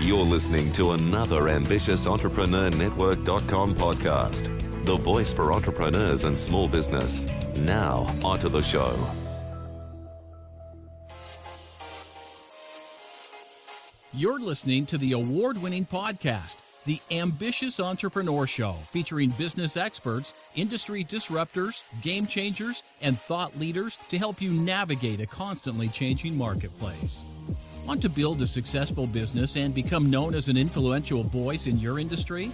You're listening to another ambitious Entrepreneur Network.com podcast, the voice for entrepreneurs and small business. Now, onto the show. You're listening to the award winning podcast, The Ambitious Entrepreneur Show, featuring business experts, industry disruptors, game changers, and thought leaders to help you navigate a constantly changing marketplace. Want to build a successful business and become known as an influential voice in your industry?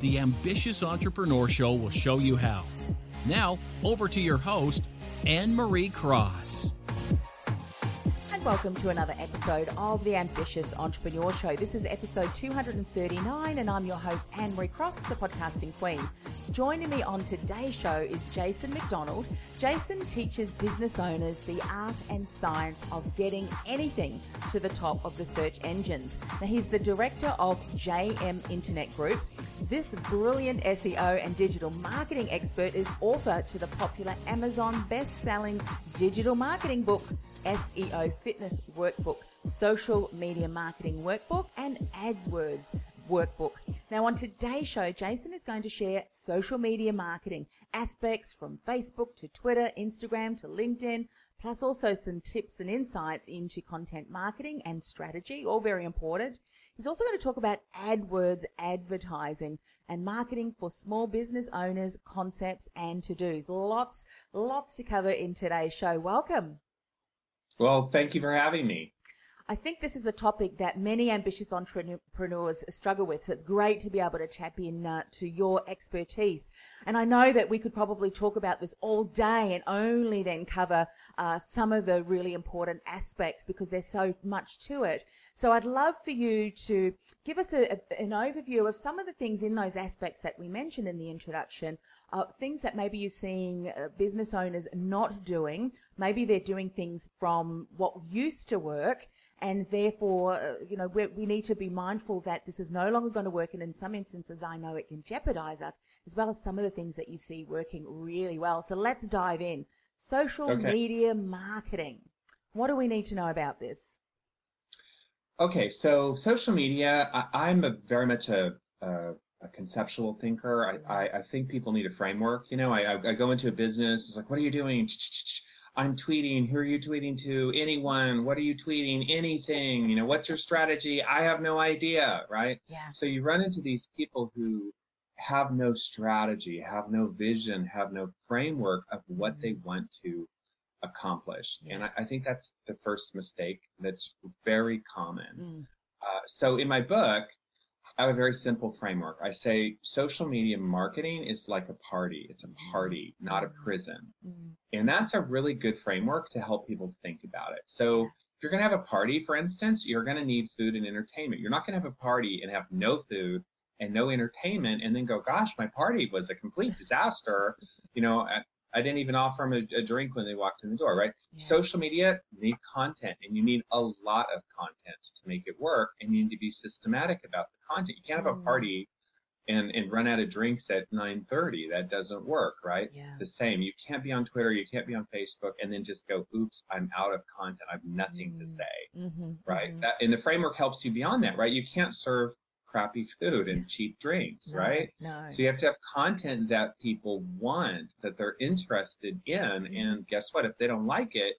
The Ambitious Entrepreneur Show will show you how. Now, over to your host, Anne Marie Cross. And welcome to another episode of the Ambitious Entrepreneur Show. This is episode 239, and I'm your host, Anne Marie Cross, the podcasting queen. Joining me on today's show is Jason McDonald. Jason teaches business owners the art and science of getting anything to the top of the search engines. Now, he's the director of JM Internet Group. This brilliant SEO and digital marketing expert is author to the popular Amazon best-selling digital marketing book, SEO Fitness Workbook, Social Media Marketing Workbook, and AdWords Workbook. Now, on today's show, Jason is going to share social media marketing aspects from Facebook to Twitter, Instagram to LinkedIn, plus also some tips and insights into content marketing and strategy, all very important. He's also going to talk about AdWords advertising and marketing for small business owners, concepts, and to dos. Lots, lots to cover in today's show. Welcome. Well, thank you for having me. I think this is a topic that many ambitious entrepreneurs struggle with. So it's great to be able to tap in uh, to your expertise. And I know that we could probably talk about this all day and only then cover uh, some of the really important aspects because there's so much to it. So I'd love for you to give us a, a, an overview of some of the things in those aspects that we mentioned in the introduction, uh, things that maybe you're seeing uh, business owners not doing. Maybe they're doing things from what used to work and therefore, uh, you know, we need to be mindful that this is no longer going to work, and in some instances, I know it can jeopardize us, as well as some of the things that you see working really well. So let's dive in. Social okay. media marketing. What do we need to know about this? Okay, so social media, I, am a very much a, a, a conceptual thinker. I, I, I, think people need a framework. You know, I, I go into a business, it's like, what are you doing? I'm tweeting. Who are you tweeting to? Anyone? What are you tweeting? Anything? You know, what's your strategy? I have no idea, right? Yeah. So you run into these people who have no strategy, have no vision, have no framework of what mm-hmm. they want to accomplish. Yes. And I, I, think that's the first mistake that's very common. Mm. Uh, so in my book, I have a very simple framework. I say social media marketing is like a party. It's a party, not a prison. Mm. And that's a really good framework to help people think about it. So if you're going to have a party, for instance, you're going to need food and entertainment. You're not going to have a party and have no food and no entertainment and then go, gosh, my party was a complete disaster. You know, I didn't even offer them a, a drink when they walked in the door, right? Yes. Social media need content and you need a lot of content to make it work and you need to be systematic about the content. You can't have a mm. party and, and run out of drinks at 9.30. That doesn't work, right? Yeah. The same. You can't be on Twitter, you can't be on Facebook and then just go, oops, I'm out of content. I have nothing mm-hmm. to say, mm-hmm. right? Mm-hmm. That, and the framework helps you beyond that, right? You can't serve crappy food and cheap drinks, no, right? No. So you have to have content that people want, that they're interested in, mm-hmm. and guess what? If they don't like it,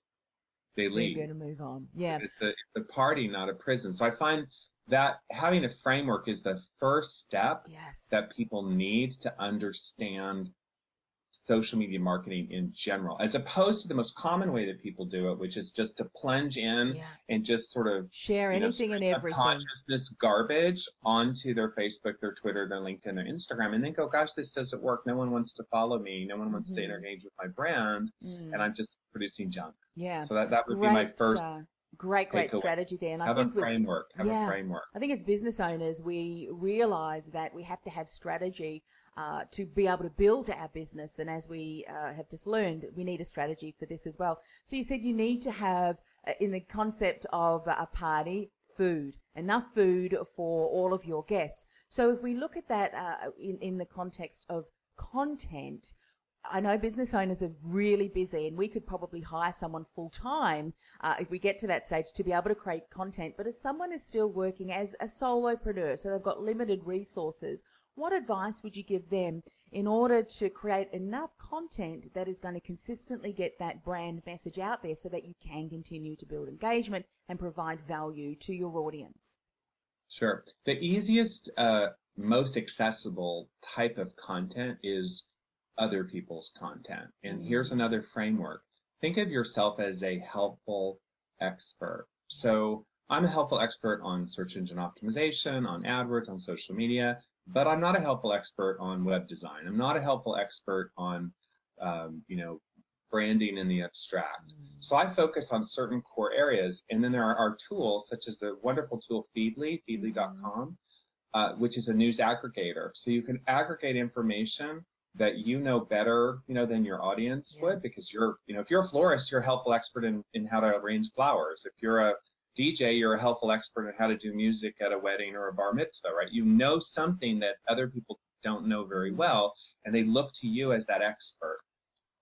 they leave. They're going to move on. Yeah. It's a, it's a party, not a prison. So I find that having a framework is the first step yes. that people need to understand social media marketing in general, as opposed to the most common way that people do it, which is just to plunge in yeah. and just sort of share anything know, and everything. Consciousness garbage onto their Facebook, their Twitter, their LinkedIn, their Instagram, and then go, gosh, this doesn't work. No one wants to follow me. No one wants mm-hmm. to engage with my brand, mm. and I'm just producing junk. Yeah. So that, that would Great, be my first. Uh, Great, great strategy there. And have I a think with, framework. Have yeah. a framework. I think as business owners, we realize that we have to have strategy uh, to be able to build our business. And as we uh, have just learned, we need a strategy for this as well. So you said you need to have, uh, in the concept of a party, food, enough food for all of your guests. So if we look at that uh, in, in the context of content, I know business owners are really busy, and we could probably hire someone full time uh, if we get to that stage to be able to create content. But if someone is still working as a solopreneur, so they've got limited resources, what advice would you give them in order to create enough content that is going to consistently get that brand message out there so that you can continue to build engagement and provide value to your audience? Sure. The easiest, uh, most accessible type of content is other people's content. And here's another framework. Think of yourself as a helpful expert. So I'm a helpful expert on search engine optimization, on AdWords, on social media, but I'm not a helpful expert on web design. I'm not a helpful expert on, um, you know, branding in the abstract. So I focus on certain core areas. And then there are our tools, such as the wonderful tool Feedly, feedly.com, uh, which is a news aggregator. So you can aggregate information that you know better, you know, than your audience Yes. would, because you're, you know, if you're a florist, you're a helpful expert in, in how to arrange flowers. If you're a DJ, you're a helpful expert in how to do music at a wedding or a bar mitzvah, right? You know something that other people don't know very mm-hmm. well, and they look to you as that expert.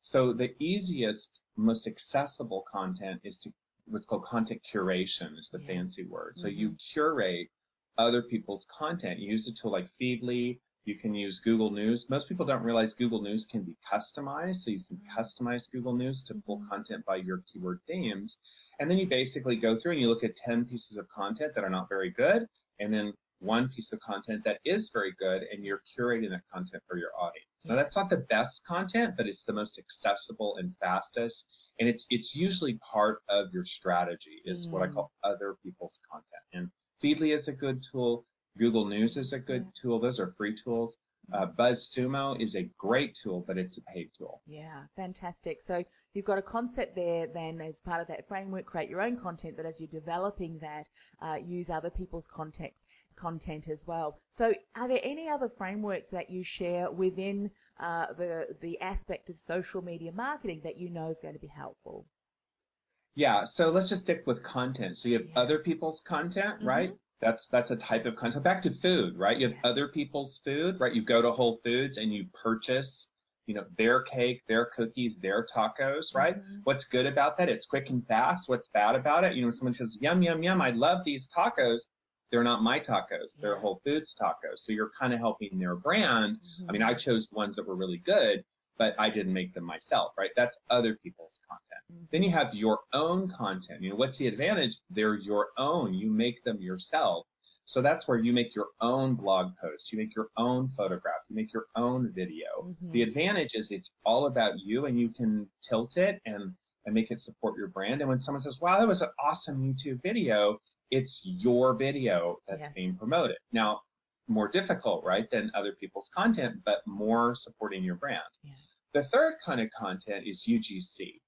So the easiest, most accessible content is to what's called content curation is the Yeah. fancy word. So you mm-hmm. curate other people's content. You use a tool like Feedly. You can use Google News. Most people don't realize Google News can be customized. So you can mm-hmm. customize Google News to pull mm-hmm. content by your keyword themes. And then you basically go through and you look at 10 pieces of content that are not very good. And then one piece of content that is very good and you're curating that content for your audience. Now that's not the best content, but it's the most accessible and fastest. And it's it's usually part of your strategy is what I mm. call other people's content. And Feedly is a good tool. Google News is a good tool. Those are free tools. Uh, BuzzSumo is a great tool, but it's a paid tool. Yeah, fantastic. So you've got a concept there then as part of that framework, create your own content, but as you're developing that, uh, use other people's content, content as well. So are there any other frameworks that you share within uh, the, the aspect of social media marketing that you know is going to be helpful? Yeah, so let's just stick with content. So you have Yeah. other people's content, right? That's that's a type of content. Back to food, right? You have other people's food, right? You go to Whole Foods and you purchase, you know, their cake, their cookies, their tacos, right? What's good about that? It's quick and fast. What's bad about it? You know, someone says, "Yum yum yum, I love these tacos." They're not my tacos. They're Yeah. Whole Foods tacos. So you're kind of helping their brand. Mm-hmm. I mean, I chose the ones that were really good, but I didn't make them myself, right? That's other people's content. Mm-hmm. Then you have your own content. You know, what's the advantage? They're your own. You make them yourself. So that's where you make your own blog post, you make your own photograph, you make your own video. Mm-hmm. The advantage is it's all about you and you can tilt it and, and make it support your brand. And when someone says, wow, that was an awesome YouTube video, it's your video that's Yes. being promoted. Now, more difficult, right, than other people's content, but more supporting your brand. Yeah. The third kind of content is UGC,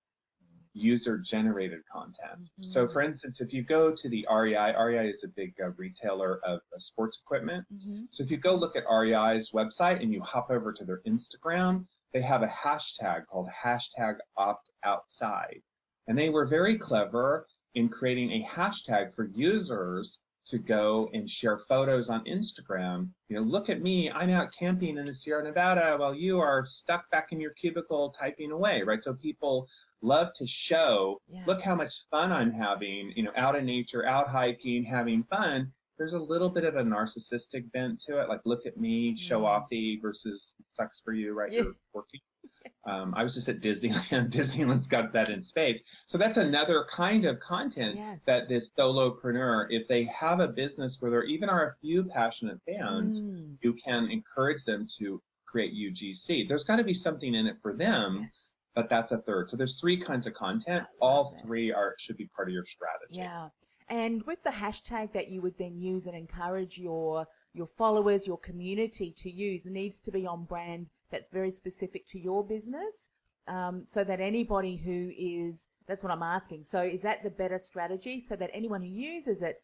user generated content. So, for instance, if you go to the REI, REI is a big uh, retailer of uh, sports equipment. So, if you go look at REI's website and you hop over to their Instagram, they have a hashtag called hashtag opt outside. And they were very clever in creating a hashtag for users to go and share photos on Instagram. You know, look at me, I'm out camping in the Sierra Nevada while you are stuck back in your cubicle typing away, right? So people love to show, Yeah. look how much fun I'm having, you know, out in nature, out hiking, having fun. There's a little bit of a narcissistic bent to it, like look at me, show mm. offy versus sucks for you, right? Yeah. You're working. Um, I was just at Disneyland. Disneyland's got that in spades. So that's another kind of content Yes. that this solopreneur, if they have a business where there even are a few passionate fans, Mm. you can encourage them to create UGC. There's got to be something in it for them, Yes. but that's a third. So there's three kinds of content. All that. three are should be part of your strategy. Yeah. And with the hashtag that you would then use and encourage your your followers, your community to use, needs to be on brand that's very specific to your business. um, so that anybody who is that's what I'm asking. So is that the better strategy so that anyone who uses it,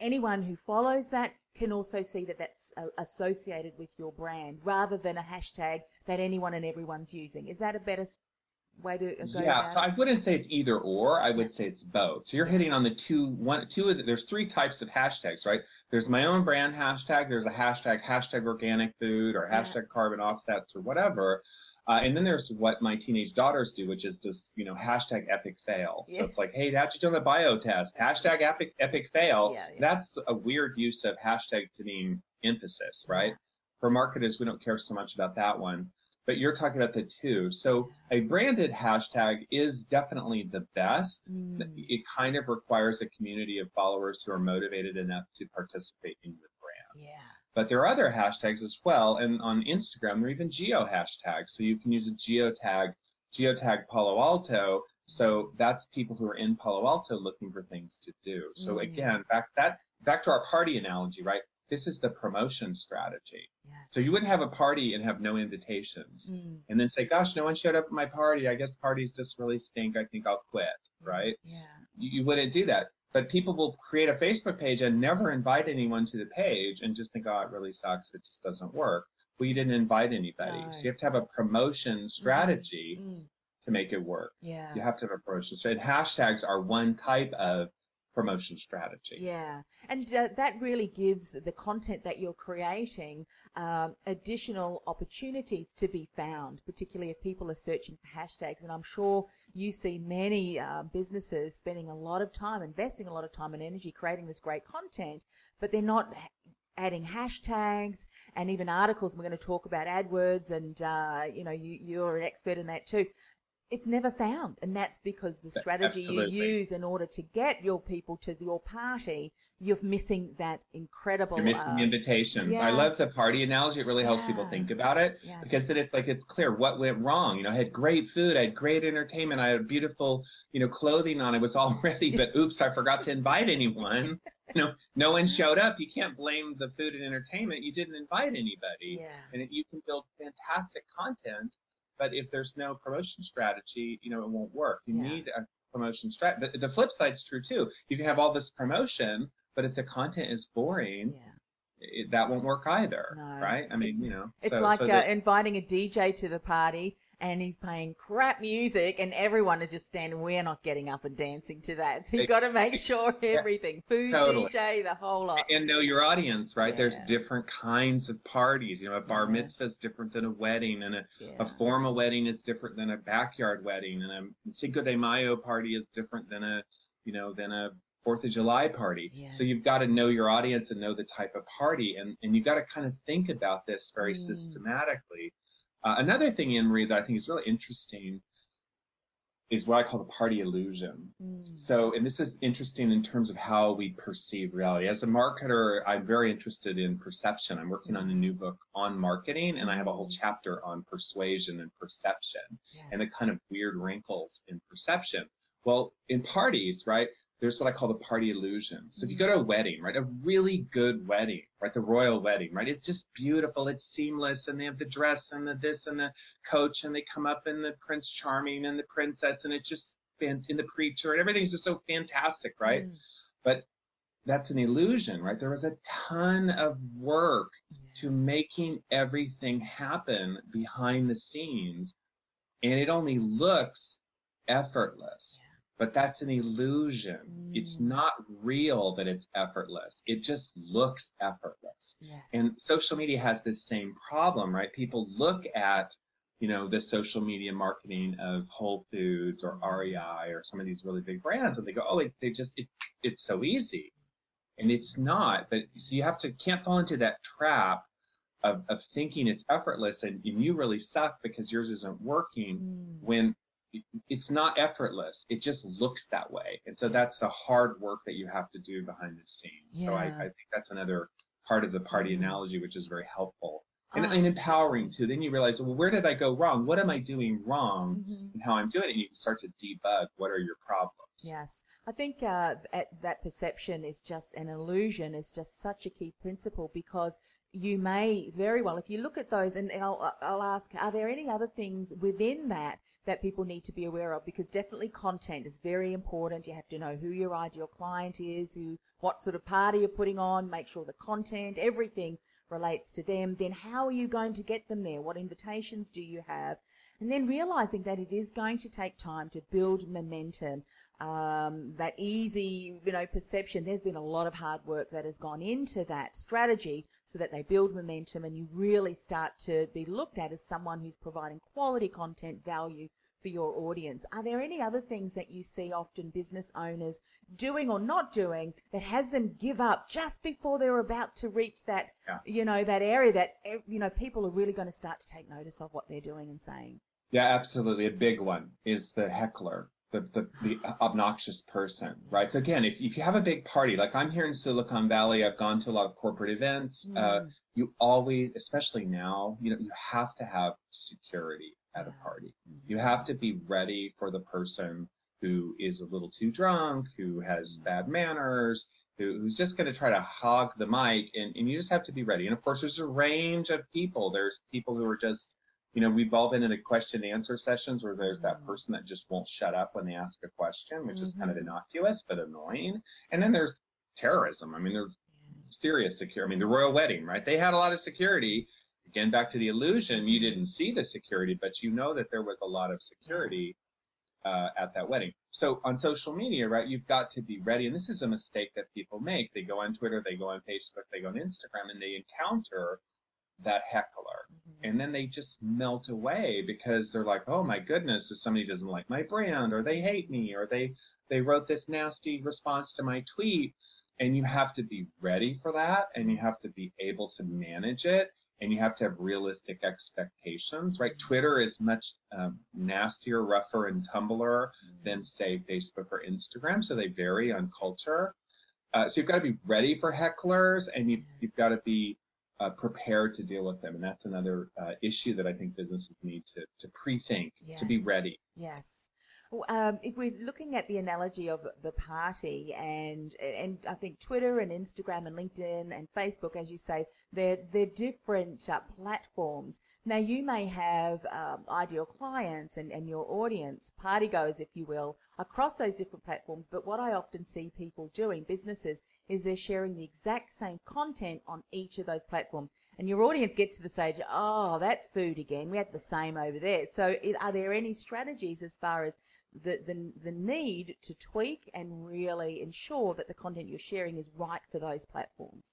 anyone who follows that can also see that that's uh, associated with your brand rather than a hashtag that anyone and everyone's using? Is that a better way to go yeah so i wouldn't say it's either or i would say it's both so you're hitting on the two one two of the, there's three types of hashtags right there's my own brand hashtag there's a hashtag hashtag organic food or hashtag yeah. carbon offsets or whatever uh, and then there's what my teenage daughters do, which is just, you know, hashtag epic fail. So yeah. it's like, hey, how'd you do the bio test? Hashtag epic, epic fail. Yeah, yeah. That's a weird use of hashtag to mean emphasis, right? For marketers, we don't care so much about that one but you're talking about the two. So a branded hashtag is definitely the best. Mm. It kind of requires a community of followers who are motivated enough to participate in your brand. Yeah. But there are other hashtags as well, and on Instagram there are even geo hashtags. So you can use a geotag, geotag Palo Alto. So that's people who are in Palo Alto looking for things to do. So mm. again, back that back to our party analogy, right? This is the promotion strategy. Yes. So you wouldn't have a party and have no invitations mm. and then say, gosh, no one showed up at my party. I guess parties just really stink. I think I'll quit, right? Yeah. You, you wouldn't do that. But people will create a Facebook page and never invite anyone to the page and just think, oh, it really sucks. It just doesn't work. Well, you didn't invite anybody. So you have to have a promotion strategy mm. Mm. to make it work. Yeah. You have to have a promotion strategy. And hashtags are one type of promotion strategy. Yeah, and uh, that really gives the content that you're creating um, additional opportunities to be found, particularly if people are searching for hashtags. And I'm sure you see many uh, businesses spending a lot of time, investing a lot of time and energy creating this great content, but they're not adding hashtags and even articles. We're going to talk about AdWords, and uh, you know you, you're an expert in that too it's never found. And that's because the strategy Absolutely. you use in order to get your people to your party, you're missing that incredible. You're missing uh, the invitations. Yeah. I love the party analogy. It really helps people think about it yes. because then it's like it's clear what went wrong. You know, I had great food, I had great entertainment, I had beautiful, you know, clothing on. It was all ready, but oops, I forgot to invite anyone. you know, no one showed up. You can't blame the food and entertainment. You didn't invite anybody. Yeah. And you can build fantastic content but if there's no promotion strategy, you know, it won't work. You yeah. need a promotion strategy. The, the, flip side's true too. You can have all this promotion, but if the content is boring, yeah. It, that won't work either, no. right? I mean, you know, it's so, like so uh, inviting a DJ to the party and he's playing crap music and everyone is just standing we're not getting up and dancing to that so you've got to make sure everything food totally. dj the whole lot and know your audience right yeah. there's different kinds of parties you know a bar yeah. mitzvah is different than a wedding and a, yeah. a formal wedding is different than a backyard wedding and a cinco de mayo party is different than a you know than a Fourth of July party. Yes. So you've got to know your audience and know the type of party, and and you've got to kind of think about this very mm. systematically. Uh, another thing, Anne Marie, that I think is really interesting is what I call the party illusion. Mm. So, and this is interesting in terms of how we perceive reality. As a marketer, I'm very interested in perception. I'm working on a new book on marketing, and I have a whole chapter on persuasion and perception yes. and the kind of weird wrinkles in perception. Well, in parties, right? There's what I call the party illusion. So if you go to a wedding, right, a really good wedding, right, the royal wedding, right, it's just beautiful, it's seamless, and they have the dress and the this and the coach, and they come up in the Prince Charming and the princess, and it's just in the preacher, and everything's just so fantastic, right? Mm. But that's an illusion, right? There was a ton of work to making everything happen behind the scenes, and it only looks effortless. Yeah but that's an illusion. Mm. It's not real that it's effortless. It just looks effortless. Yes. And social media has this same problem, right? People look at, you know, the social media marketing of Whole Foods or REI or some of these really big brands and they go, oh, it, they just, it, it's so easy. And it's not, but so you have to, can't fall into that trap of, of thinking it's effortless and, and you really suck because yours isn't working mm. when it's not effortless. It just looks that way. And so that's the hard work that you have to do behind the scenes. Yeah. So I, I, think that's another part of the party mm-hmm. analogy, which is very helpful and, oh, and empowering too. Then you realize, well, where did I go wrong? What am I doing wrong mm-hmm. and how I'm doing it? And you can start to debug what are your problems. Yes, I think uh, that perception is just an illusion. Is just such a key principle because you may very well, if you look at those, and, and I'll, I'll ask, are there any other things within that that people need to be aware of? Because definitely content is very important. You have to know who your ideal client is, who, what sort of party you're putting on, make sure the content, everything relates to them. Then how are you going to get them there? What invitations do you have? And then realizing that it is going to take time to build momentum, um, that easy, you know, perception. There's been a lot of hard work that has gone into that strategy so that they build momentum and you really start to be looked at as someone who's providing quality content, value for your audience. Are there any other things that you see often business owners doing or not doing that has them give up just before they're about to reach that, yeah. you know, that area that, eh, you know, people are really going to start to take notice of what they're doing and saying? Yeah, absolutely. A big one is the heckler. The, the, the obnoxious person, right? So again, if, if you have a big party, like I'm here in Silicon Valley, I've gone to a lot of corporate events. Mm. Uh, you always, especially now, you know, you have to have security at a party. You have to be ready for the person who is a little too drunk, who has mm-hmm. bad manners, who, who's just going to try to hog the mic, and, and you just have to be ready. And of course, there's a range of people. There's people who are just, you know, we've all been in a question and answer sessions where there's that mm-hmm. person that just won't shut up when they ask a question, which mm-hmm. is kind of mm-hmm. innocuous but annoying. And then there's terrorism. I mean, there's serious security. I mean, the royal wedding, right? They had a lot of security again back to the illusion you didn't see the security but you know that there was a lot of security uh, at that wedding so on social media right you've got to be ready and this is a mistake that people make they go on twitter they go on facebook they go on instagram and they encounter that heckler mm-hmm. and then they just melt away because they're like oh my goodness if somebody doesn't like my brand or they hate me or they they wrote this nasty response to my tweet and you have to be ready for that and you have to be able to manage it and you have to have realistic expectations, right? Twitter is much um, nastier, rougher, and tumbler than, say, Facebook or Instagram, so they vary on culture. Uh, so you've got to be ready for hecklers, and you, have got to be uh, prepared to deal with them. And that's another uh, issue that I think businesses need to, to pre-think, yes. to be ready. Yes. Um, if we're looking at the analogy of the party, and and I think Twitter and Instagram and LinkedIn and Facebook, as you say, they're they're different uh, platforms. Now you may have um, ideal clients and, and your audience, partygoers, if you will, across those different platforms. But what I often see people doing, businesses, is they're sharing the exact same content on each of those platforms, and your audience get to the stage, oh, that food again, we had the same over there. So, are there any strategies as far as the, the, the need to tweak and really ensure that the content you're sharing is right for those platforms.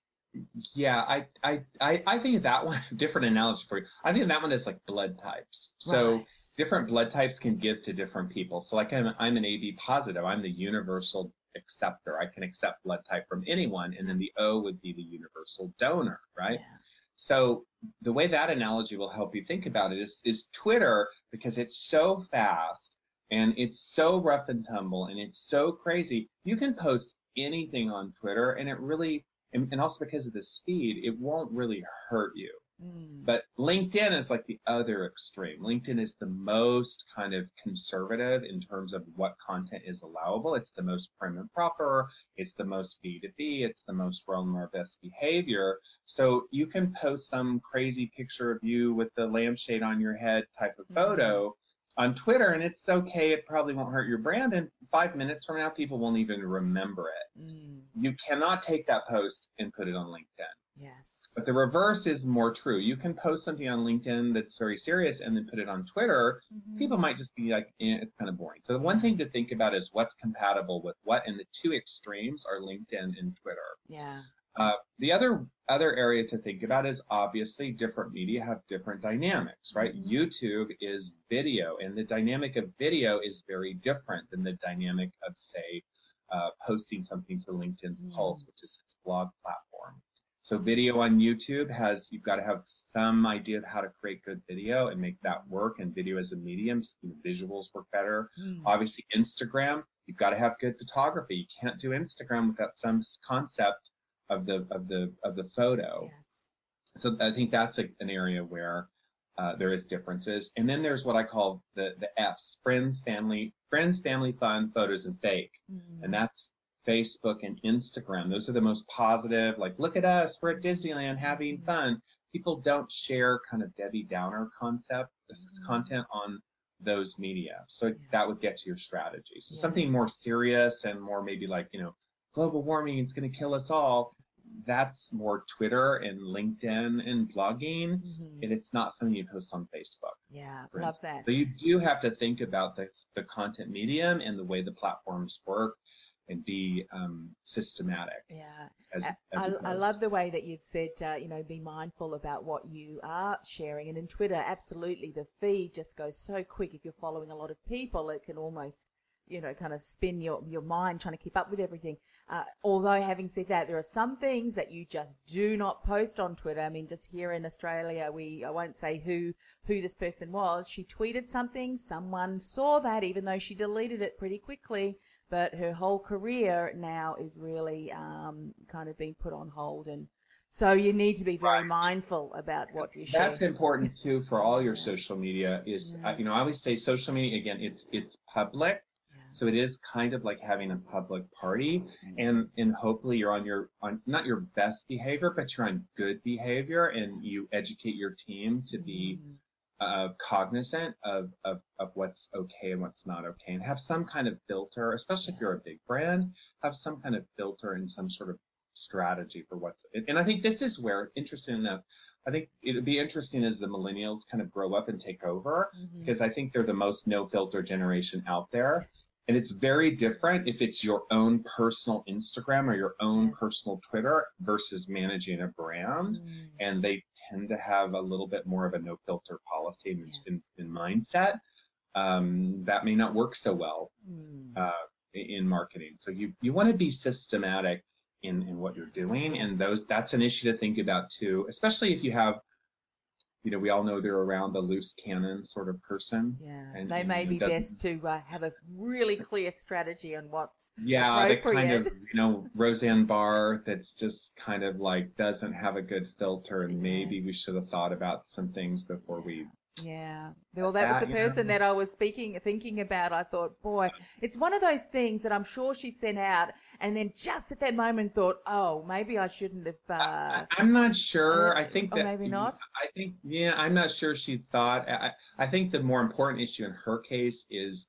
Yeah, I, I, I, I think that one, different analogy for you. I think that one is like blood types. So right. different blood types can give to different people. So like I'm, I'm an AB positive. I'm the universal acceptor. I can accept blood type from anyone. And then the O would be the universal donor, right? Yeah. So the way that analogy will help you think about it is, is Twitter, because it's so fast and it's so rough and tumble and it's so crazy. You can post anything on Twitter and it really, and, and also because of the speed, it won't really hurt you. Mm. But LinkedIn is like the other extreme. LinkedIn is the most kind of conservative in terms of what content is allowable. It's the most prim and proper. It's the most B2B. It's the most well our best behavior. So you can post some crazy picture of you with the lampshade on your head type of photo. Mm on Twitter, and it's okay. It probably won't hurt your brand. And five minutes from now, people won't even remember it. Mm. You cannot take that post and put it on LinkedIn. Yes. But the reverse is more true. You can post something on LinkedIn that's very serious and then put it on Twitter. Mm-hmm. People might just be like, eh, it's kind of boring. So the one thing to think about is what's compatible with what, and the two extremes are LinkedIn and Twitter. Yeah. Uh, the other other area to think about is obviously different media have different dynamics, right? Mm-hmm. YouTube is video, and the dynamic of video is very different than the dynamic of, say, uh, posting something to LinkedIn's mm-hmm. Pulse, which is its blog platform. So video on YouTube has you've got to have some idea of how to create good video and make that work. And video as a medium, visuals work better. Mm. Obviously, Instagram, you've got to have good photography. You can't do Instagram without some concept of the of the of the photo. Yes. So I think that's a, an area where uh, there is differences. And then there's what I call the the F's: friends, family, friends, family, fun, photos, and fake. Mm. And that's Facebook and Instagram. Those are the most positive. Like, look at us, we're at Disneyland having Mm-hmm. fun. People don't share kind of Debbie Downer concept Mhm. content on those media. So that would get to your strategy. So Yeah. something more serious and more maybe like you know, global warming, is going to kill us all. That's more Twitter and LinkedIn and blogging. Mhm. And it's not something you post on Facebook. Yeah, love instance. that. So you do have to think about the, the content medium and the way the platforms work and be um, systematic. Yeah. As, I, as you I love the way that you've said, uh, you know, be mindful about what you are sharing. And in Twitter, absolutely, the feed just goes so quick. If you're following a lot of people, it can almost, you know, kind of spin your, your mind trying to keep up with everything. Uh, although, having said that, there are some things that you just do not post on Twitter. I mean, just here in Australia, we I won't say who who this person was. She tweeted something. Someone saw that, even though she deleted it pretty quickly but her whole career now is really um, kind of being put on hold and so you need to be very Right. mindful about what you share That's important too for all your social media. Is Yeah. uh, you know I always say social media again. It's it's public. So it is kind of like having a public party, Mm-hmm. and and hopefully you're on your on not your best behavior, but you're on good behavior, and you educate your team to be Mm. uh, cognizant of, of of what's okay and what's not okay, and have some kind of filter, especially if you're a big brand, have some kind of filter and some sort of strategy for what's. And I think this is where, interesting enough, I think it would be interesting as the millennials kind of grow up and take over, Mhm. because I think they're the most no filter generation out there. And it's very different if it's your own personal Instagram or your own personal Twitter versus managing a brand Mm. and they tend to have a little bit more of a no filter policy in, Yes. in, in mindset. Um, that may not work so well Mm. uh, in marketing. So you you want to be systematic in in what you're doing, and those that's an issue to think about too, especially if you have. You know, we all know they're around the loose cannon sort of person. yeah and- they and, may you know, be best to uh, have a really clear strategy on what's Yeah, the kind of you know Roseanne Barr that's just kind of like doesn't have a good filter, and maybe we should have thought about some things before we Yeah. Well, that was the person that I was speaking, thinking about. I thought, boy, it's one of those things that I'm sure she sent out, and then just at that moment thought, oh, maybe I shouldn't have. Uh, I, I'm not sure. I think that maybe not? I think yeah, I'm not sure she thought. I, I think the more important issue in her case is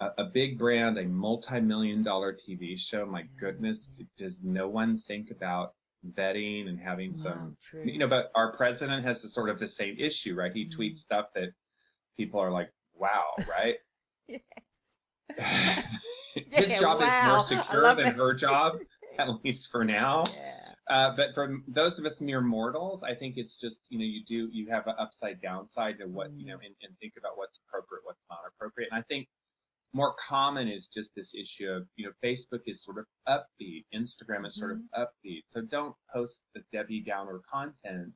a, a big brand, a multi-million dollar TV show. My goodness, does no one think about vetting and having some? true. You know, but our president has the sort of the same issue, right? He Mhm. tweets stuff that people are like, wow, right? yes. His Yeah, job wow. is more secure than that. her job, at least for now. Yeah. Uh, but for those of us mere mortals, I think it's just you know you do you have an upside downside to what you know and, and think about what's appropriate, what's not appropriate. And I think more common is just this issue of you know Facebook is sort of upbeat, Instagram is sort of upbeat. So don't post the Debbie Downer content.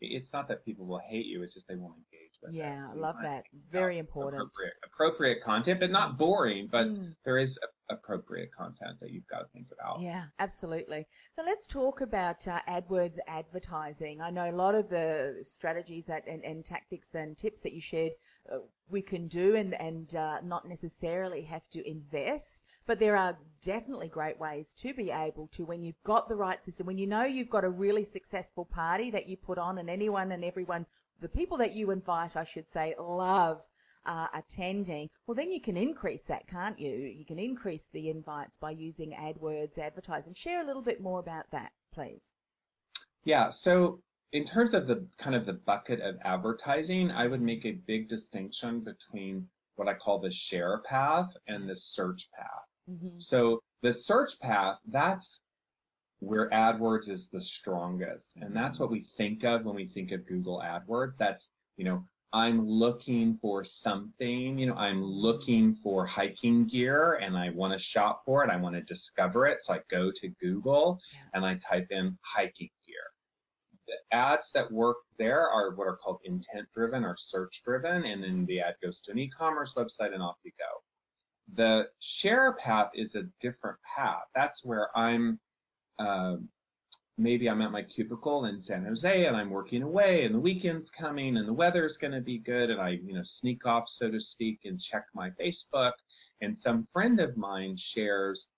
It's not that people will hate you; it's just they won't engage with. Yeah, I love that. Very important. Appropriate, appropriate content, but not boring. But Mm. there is a, appropriate content that you've got to think about. Yeah, absolutely. So let's talk about uh, AdWords advertising. I know a lot of the strategies that and, and tactics and tips that you shared uh, we can do and and uh, not necessarily have to invest, but there are definitely great ways to be able to when you've got the right system, when you know you've got a really successful party that you put on, and anyone and everyone, the people that you invite, I should say, love uh, attending, well, then you can increase that, can't you? You can increase the invites by using AdWords advertising. Share a little bit more about that, please. Yeah. So in terms of the kind of the bucket of advertising, I would make a big distinction between what I call the share path and the search path. Mm-hmm. So the search path, that's where AdWords is the strongest. And that's what we think of when we think of Google AdWords. That's, you know, I'm looking for something, you know, I'm looking for hiking gear and I want to shop for it. I want to discover it. So I go to Google and I type in hiking gear. The ads that work there are what are called intent driven or search driven. And then the ad goes to an e-commerce website and off you go. The share path is a different path. That's where I'm um, maybe I'm at my cubicle in San Jose and I'm working away and the weekend's coming and the weather's going to be good and I, you know, sneak off, so to speak, and check my Facebook and some friend of mine shares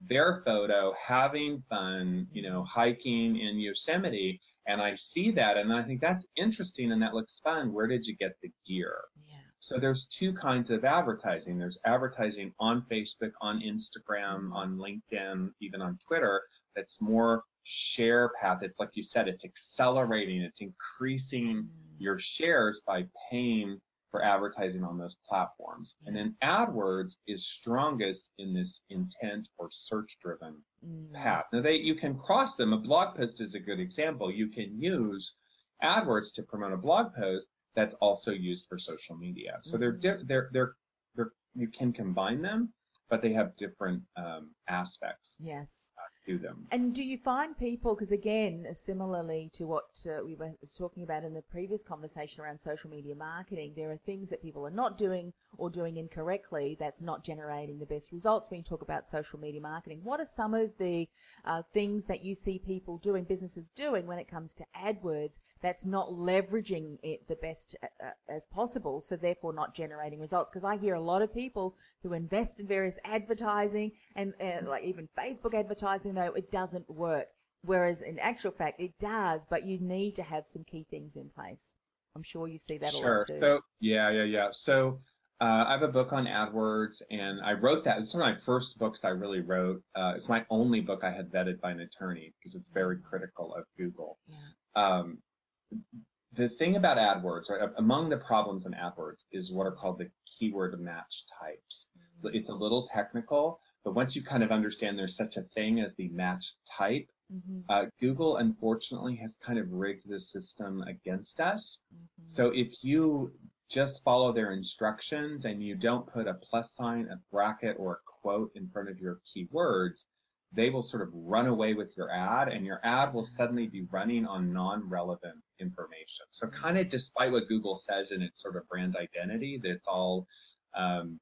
their photo having fun, you know, hiking in Yosemite. And I see that and I think that's interesting and that looks fun. Where did you get the gear? Yeah. So there's two kinds of advertising. There's advertising on Facebook, on Instagram, mm-hmm. on LinkedIn, even on Twitter that's more share path. It's like you said, it's accelerating, it's increasing Mm. your shares by paying for advertising on those platforms. And then AdWords is strongest in this intent or search driven Mm. path. Now they you can cross them. A blog post is a good example. You can use AdWords to promote a blog post that's also used for social media. So they're di- they're they're they're you can combine them, but they have different um, aspects Yes. Them. And do you find people, because again, similarly to what uh, we were talking about in the previous conversation around social media marketing, there are things that people are not doing or doing incorrectly that's not generating the best results when you talk about social media marketing. What are some of the uh, things that you see people doing, businesses doing when it comes to AdWords that's not leveraging it the best uh, uh, as possible, so therefore not generating results? Because I hear a lot of people who invest in various advertising and uh, like even Facebook advertising, though it doesn't work. Whereas in actual fact, it does, but you need to have some key things in place. I'm sure you see that a lot too. So yeah, yeah, yeah. So uh, I have a book on AdWords, and I wrote that. It's one of my first books I really wrote. Uh, it's my only book I had vetted by an attorney because it's very critical of Google. yeah. Um, the thing about AdWords, right, among the problems in AdWords is what are called the keyword match types. It's a little technical, but once you kind of understand there's such a thing as the match type, Mhm, uh, Google unfortunately has kind of rigged the system against us. mhm. So if you just follow their instructions and you don't put a plus sign, a bracket, or a quote in front of your keywords, they will sort of run away with your ad and your ad will suddenly be running on non-relevant information. So kind of despite what Google says in its sort of brand identity, that it's all um,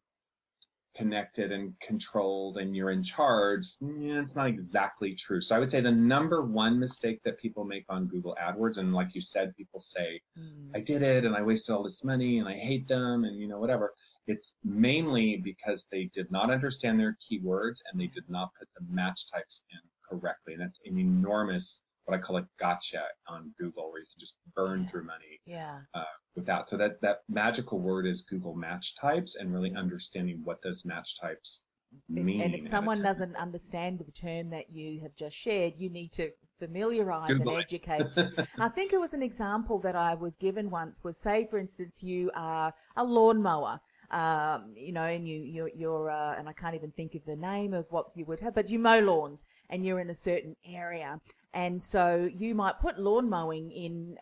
connected and controlled and you're in charge, yeah, it's not exactly true. So I would say the number one mistake that people make on Google AdWords, and like you said, people say, Mm. I did it and I wasted all this money and I hate them and you know whatever. It's mainly because they did not understand their keywords and they did not put the match types in correctly. And that's an enormous what I call a gotcha on Google where you can just burn through money Yeah. Uh, without. So that that magical word is Google match types and really understanding what those match types mean. and if someone doesn't understand the term that you have just shared, you need to familiarize and Google educate. I think it was an example that I was given once was say, for instance, you are a lawnmower. Um, you know, and you, you're, you're uh, and I can't even think of the name of what you would have, but you mow lawns and you're in a certain area. And so you might put lawn mowing in,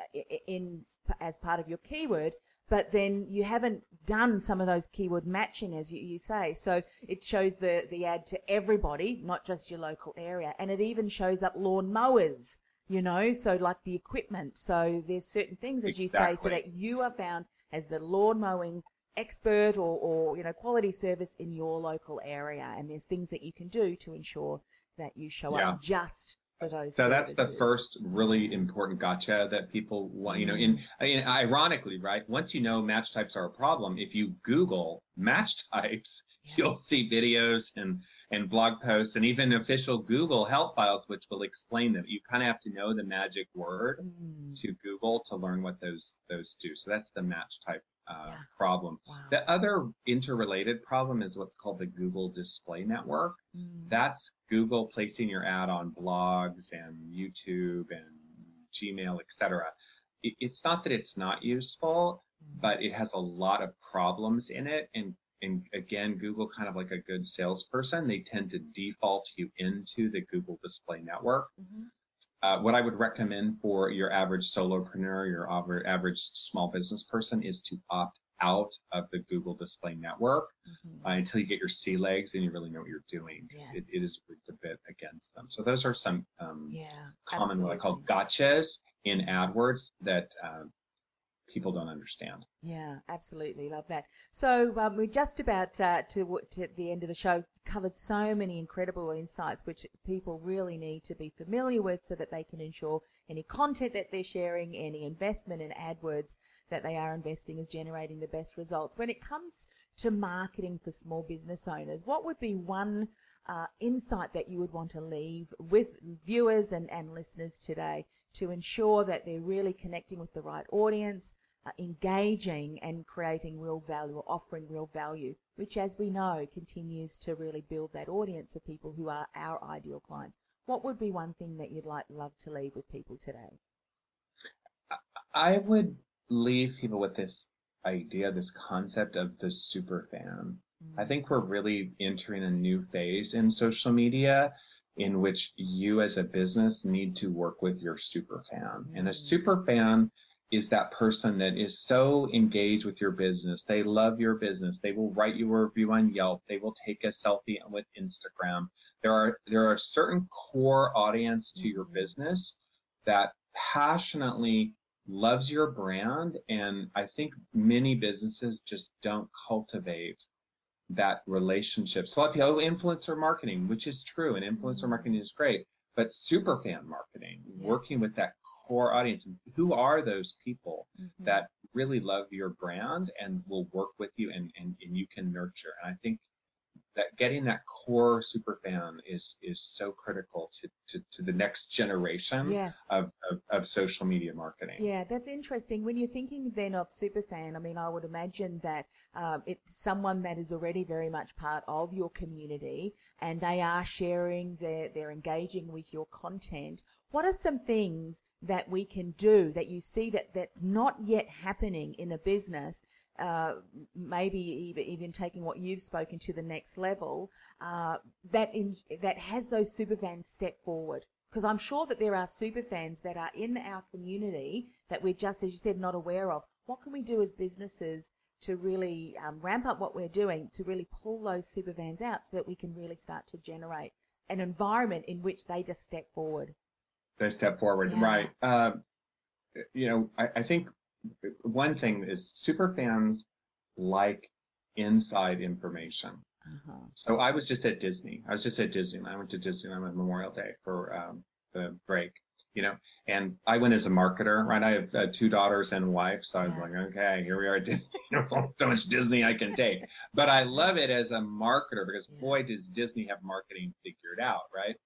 in as part of your keyword, but then you haven't done some of those keyword matching as you, you say. So it shows the, the ad to everybody, not just your local area. And it even shows up lawn mowers, you know, so like the equipment. So there's certain things, as you say, so that you are found as the lawn mowing expert or, or, you know, quality service in your local area. And there's things that you can do to ensure that you show Yeah. up just for those So that's the first really important gotcha that people want, you know, in, in ironically, right? Once you know match types are a problem, if you Google match types, you'll see videos and, and blog posts and even official Google help files, which will explain them. You kind of have to know the magic word Mm, to Google to learn what those, those do. So that's the match type uh, Yeah. problem. wow. The other interrelated problem is what's called the Google Display Network. Mm, That's Google placing your ad on blogs and YouTube and Gmail, etc. It, it's not that it's not useful, mm, but it has a lot of problems in it. And, and again, Google kind of like a good salesperson, they tend to default you into the Google Display Network. mhm. Uh, what I would recommend for your average solopreneur, your average small business person is to opt out of the Google Display Network Mhm. uh, until you get your sea legs and you really know what you're doing. 'cause It, it is a bit against them. So those are some um, Yeah. common what I call gotchas in AdWords that uh, people don't understand. Yeah, absolutely. Love that. So um, we're just about uh, to, to the end of the show, covered so many incredible insights which people really need to be familiar with so that they can ensure any content that they're sharing, any investment in AdWords that they are investing is generating the best results. When it comes to marketing for small business owners, what would be one uh, insight that you would want to leave with viewers and, and listeners today to ensure that they're really connecting with the right audience, uh, engaging and creating real value or offering real value, which, as we know, continues to really build that audience of people who are our ideal clients. What would be one thing that you'd like love to leave with people today? I would leave people with this idea, this concept of the super fan. I mm. think we're really entering a new phase in social media in which you as a business need to work with your super fan. And a mm. super fan is that person that is so engaged with your business. They love your business. They will write you a review on Yelp. They will take a selfie with Instagram. There are there are a certain core audience to your mm-hmm. business that passionately loves your brand and I think many businesses just don't cultivate that relationship. So a lot of people, oh, influencer marketing, which is true, and influencer mm-hmm. marketing is great, but super fan marketing, yes. working with that core audience. Who are those people mm-hmm. that really love your brand and will work with you and, and, and you can nurture? And I think that getting that core super fan is is so critical to, to, to the next generation yes. of, of, of, social media marketing. Yeah, that's interesting. When you're thinking then of super fan, I mean, I would imagine that um, it's someone that is already very much part of your community and they are sharing, they're, they're engaging with your content. What are some things that we can do that you see that that's not yet happening in a business uh, maybe even, even taking what you've spoken to the next level, uh, that in, that has those super fans step forward. Because I'm sure that there are super fans that are in our community that we're just, as you said, not aware of. What can we do as businesses to really um, ramp up what we're doing to really pull those super fans out so that we can really start to generate an environment in which they just step forward? They step forward, yeah. right? Uh, you know, I, I think one thing is super fans like inside information. Uh-huh. So I was just at Disney. I was just at Disney. I went to Disneyland on Memorial Day for um, the break, you know, and I went as a marketer, right? I have uh, two daughters and a wife. So I was yeah. like, okay, here we are at Disney. There's so much Disney I can take. But I love it as a marketer because yeah. boy, does Disney have marketing figured out, right?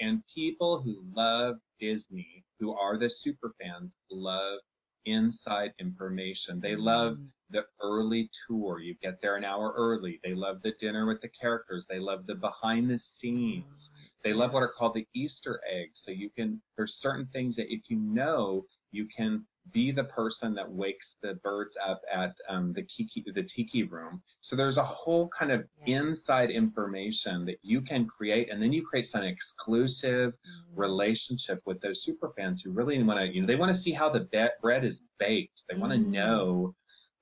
And people who love Disney, who are the super fans, love inside information. They love mm. the early tour. You get there an hour early. They love the dinner with the characters. They love the behind the scenes. They love what are called the Easter eggs. So you can, there's certain things that if you know, you can be the person that wakes the birds up at um, the kiki, the tiki room. So there's a whole kind of yes. inside information that you can create, and then you create some exclusive mm-hmm. relationship with those super fans who really want to, you know, they want to see how the be- bread is baked. They want to mm-hmm. know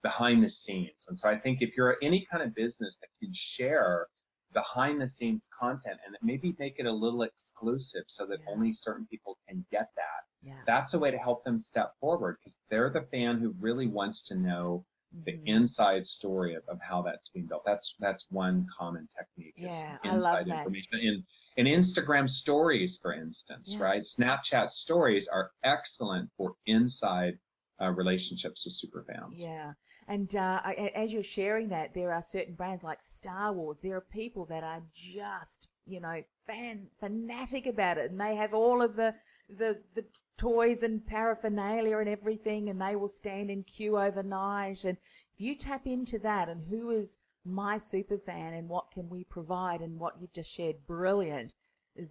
behind the scenes. And so I think if you're any kind of business that can share behind the scenes content and maybe make it a little exclusive so that yeah. only certain people can get that yeah. That's a way to help them step forward because they're the fan who really wants to know mm-hmm. the inside story of, of how that's being built. That's that's one common technique. Yeah, inside I love that. information. In in Instagram stories, for instance, yeah. right? Snapchat stories are excellent for inside uh, relationships with super fans. Yeah. And uh, as you're sharing that, there are certain brands like Star Wars. There are people that are just, you know, fan fanatic about it, and they have all of the the the toys and paraphernalia and everything, and they will stand in queue overnight. And if you tap into that, and who is my super fan, and what can we provide, and what you've just shared, brilliant.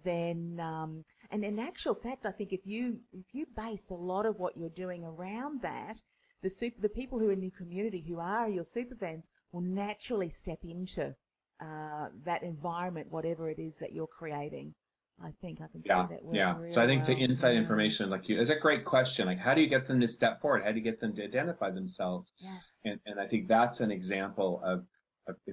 Then, um, and in actual fact, I think if you if you base a lot of what you're doing around that, the super, the people who are in your community who are your super fans will naturally step into uh, that environment, whatever it is that you're creating. I think I can yeah, see that. Yeah. So I think well. the inside yeah. information, like you, is a great question. Like, how do you get them to step forward? How do you get them to identify themselves? Yes. And, and I think that's an example of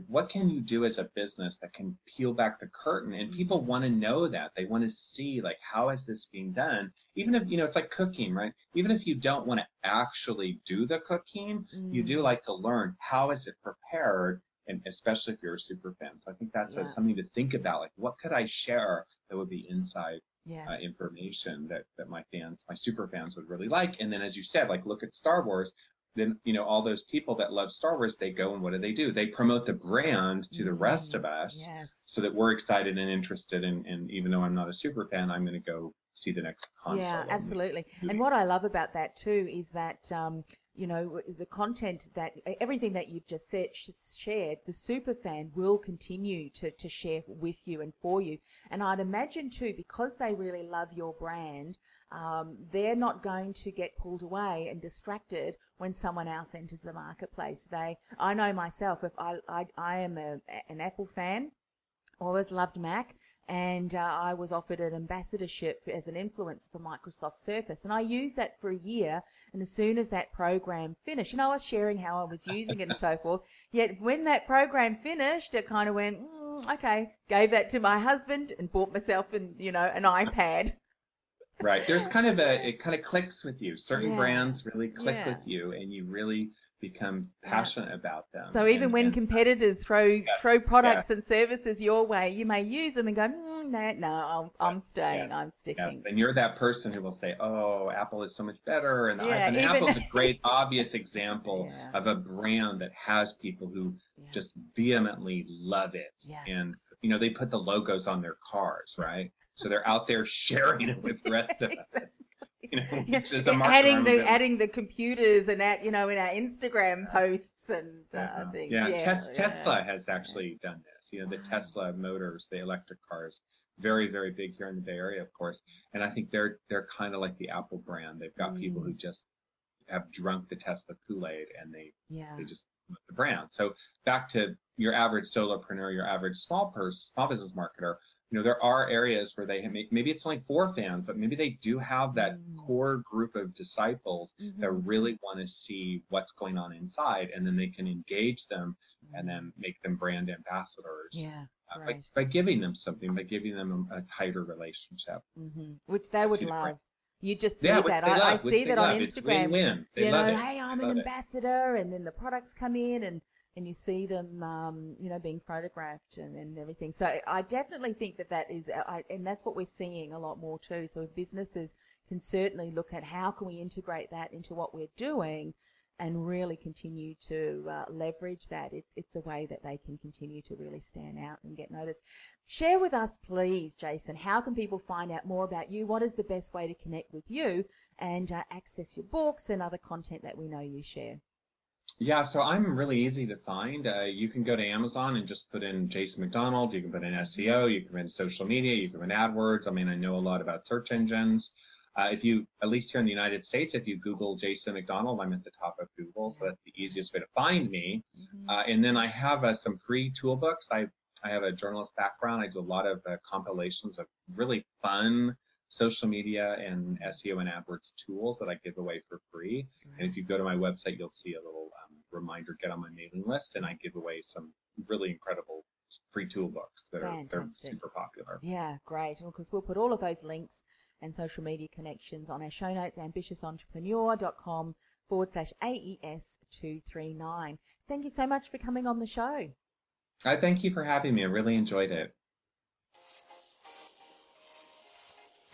what can you do as a business that can peel back the curtain and people want to know that they want to see like how is this being done even if you know it's like cooking right even if you don't want to actually do the cooking mm. you do mm. like to learn how is it prepared and especially if you're a super fan so i think that's yeah. a, something to think about like what could i share that would be inside uh, yes. uh, information that that my fans my super fans would really like and then as you said like look at star wars then you know all those people that love Star Wars, they go and what do they do? They promote the brand to the rest of mm, us, yes. so that we're excited and interested. And, and even though I'm not a super fan, I'm going to go see the next console. Yeah, absolutely. And what I love about that too is that um, you know, the content that everything that you've just said, shared, the super fan will continue to, to share with you and for you. And I'd imagine too, because they really love your brand, um, they're not going to get pulled away and distracted when someone else enters the marketplace. They, I know myself, if I, I, I am a, an Apple fan, always loved Mac, and uh, I was offered an ambassadorship as an influencer for Microsoft Surface, and I used that for a year. And as soon as that program finished, and I was sharing how I was using it and so forth. Yet when that program finished, it kind of went, mm, okay, gave that to my husband and bought myself an, you know, an iPad. Right. There's kind of a, it kind of clicks with you. Certain yeah. brands really click yeah. with you, and you really become passionate yeah. about them. So even and, when and, competitors throw yeah, throw products yeah. and services your way, you may use them and go, mm, no, no, I'm, I'm staying, I'm sticking. And you're that person who will say, oh, Apple is so much better, and yeah, even... Apple's a great obvious example of a brand that has people who just vehemently love it, yes. and you know they put the logos on their cars, right? So they're out there sharing it with the rest of us. You know, yeah. adding the adding the computers and at you know in our Instagram posts and uh, uh-huh. things. Yeah, yeah, Tes- yeah. Tesla has actually done this. You know, the Tesla motors, the electric cars, very very big here in the Bay Area, of course. And I think they're they're kind of like the Apple brand. They've got mm. people who mm. just have drunk the Tesla Kool Aid and they yeah. they just the brand. So back to your average solopreneur, your average small person, small business marketer you know, there are areas where they make, maybe it's only four fans, but maybe they do have that mm. core group of disciples mm-hmm. that really want to see what's going on inside, and then they can engage them mm. and then mm. make them brand ambassadors. Yeah. Uh, right. by, by, giving them something, by giving them a, a tighter relationship, mm-hmm. which they would love. You just see yeah, that. I, love, I, see that on Instagram. Win-win. you know, hey, I'm an ambassador, it. and then the products come in, and and you see them, um, you know, being photographed and, and everything. So I definitely think that that is, uh, I, and that's what we're seeing a lot more too. So businesses can certainly look at how can we integrate that into what we're doing and really continue to uh, leverage that. It, it's a way that they can continue to really stand out and get noticed. Share with us, please, Jason, how can people find out more about you? What is the best way to connect with you and uh, access your books and other content that we know you share? Yeah, so I'm really easy to find. Uh, you can go to Amazon and just put in Jason McDonald. You can put in SEO. You can put in social media. You can put in AdWords. I mean, I know a lot about search engines. Uh, if you, at least here in the United States, if you Google Jason McDonald, I'm at the top of Google, so that's the easiest way to find me. Mm-hmm. Uh, and then I have uh, some free tool books. I I have a journalist background. I do a lot of uh, compilations of really fun social media and SEO and AdWords tools that I give away for free. And if you go to my website, you'll see a little um, reminder, get on my mailing list, and I give away some really incredible free tool books that are super popular. Yeah, great. Because we'll put all of those links and social media connections on our show notes, ambitiousentrepreneurcom forward slash AES239. Thank you so much for coming on the show. I thank you for having me. I really enjoyed it.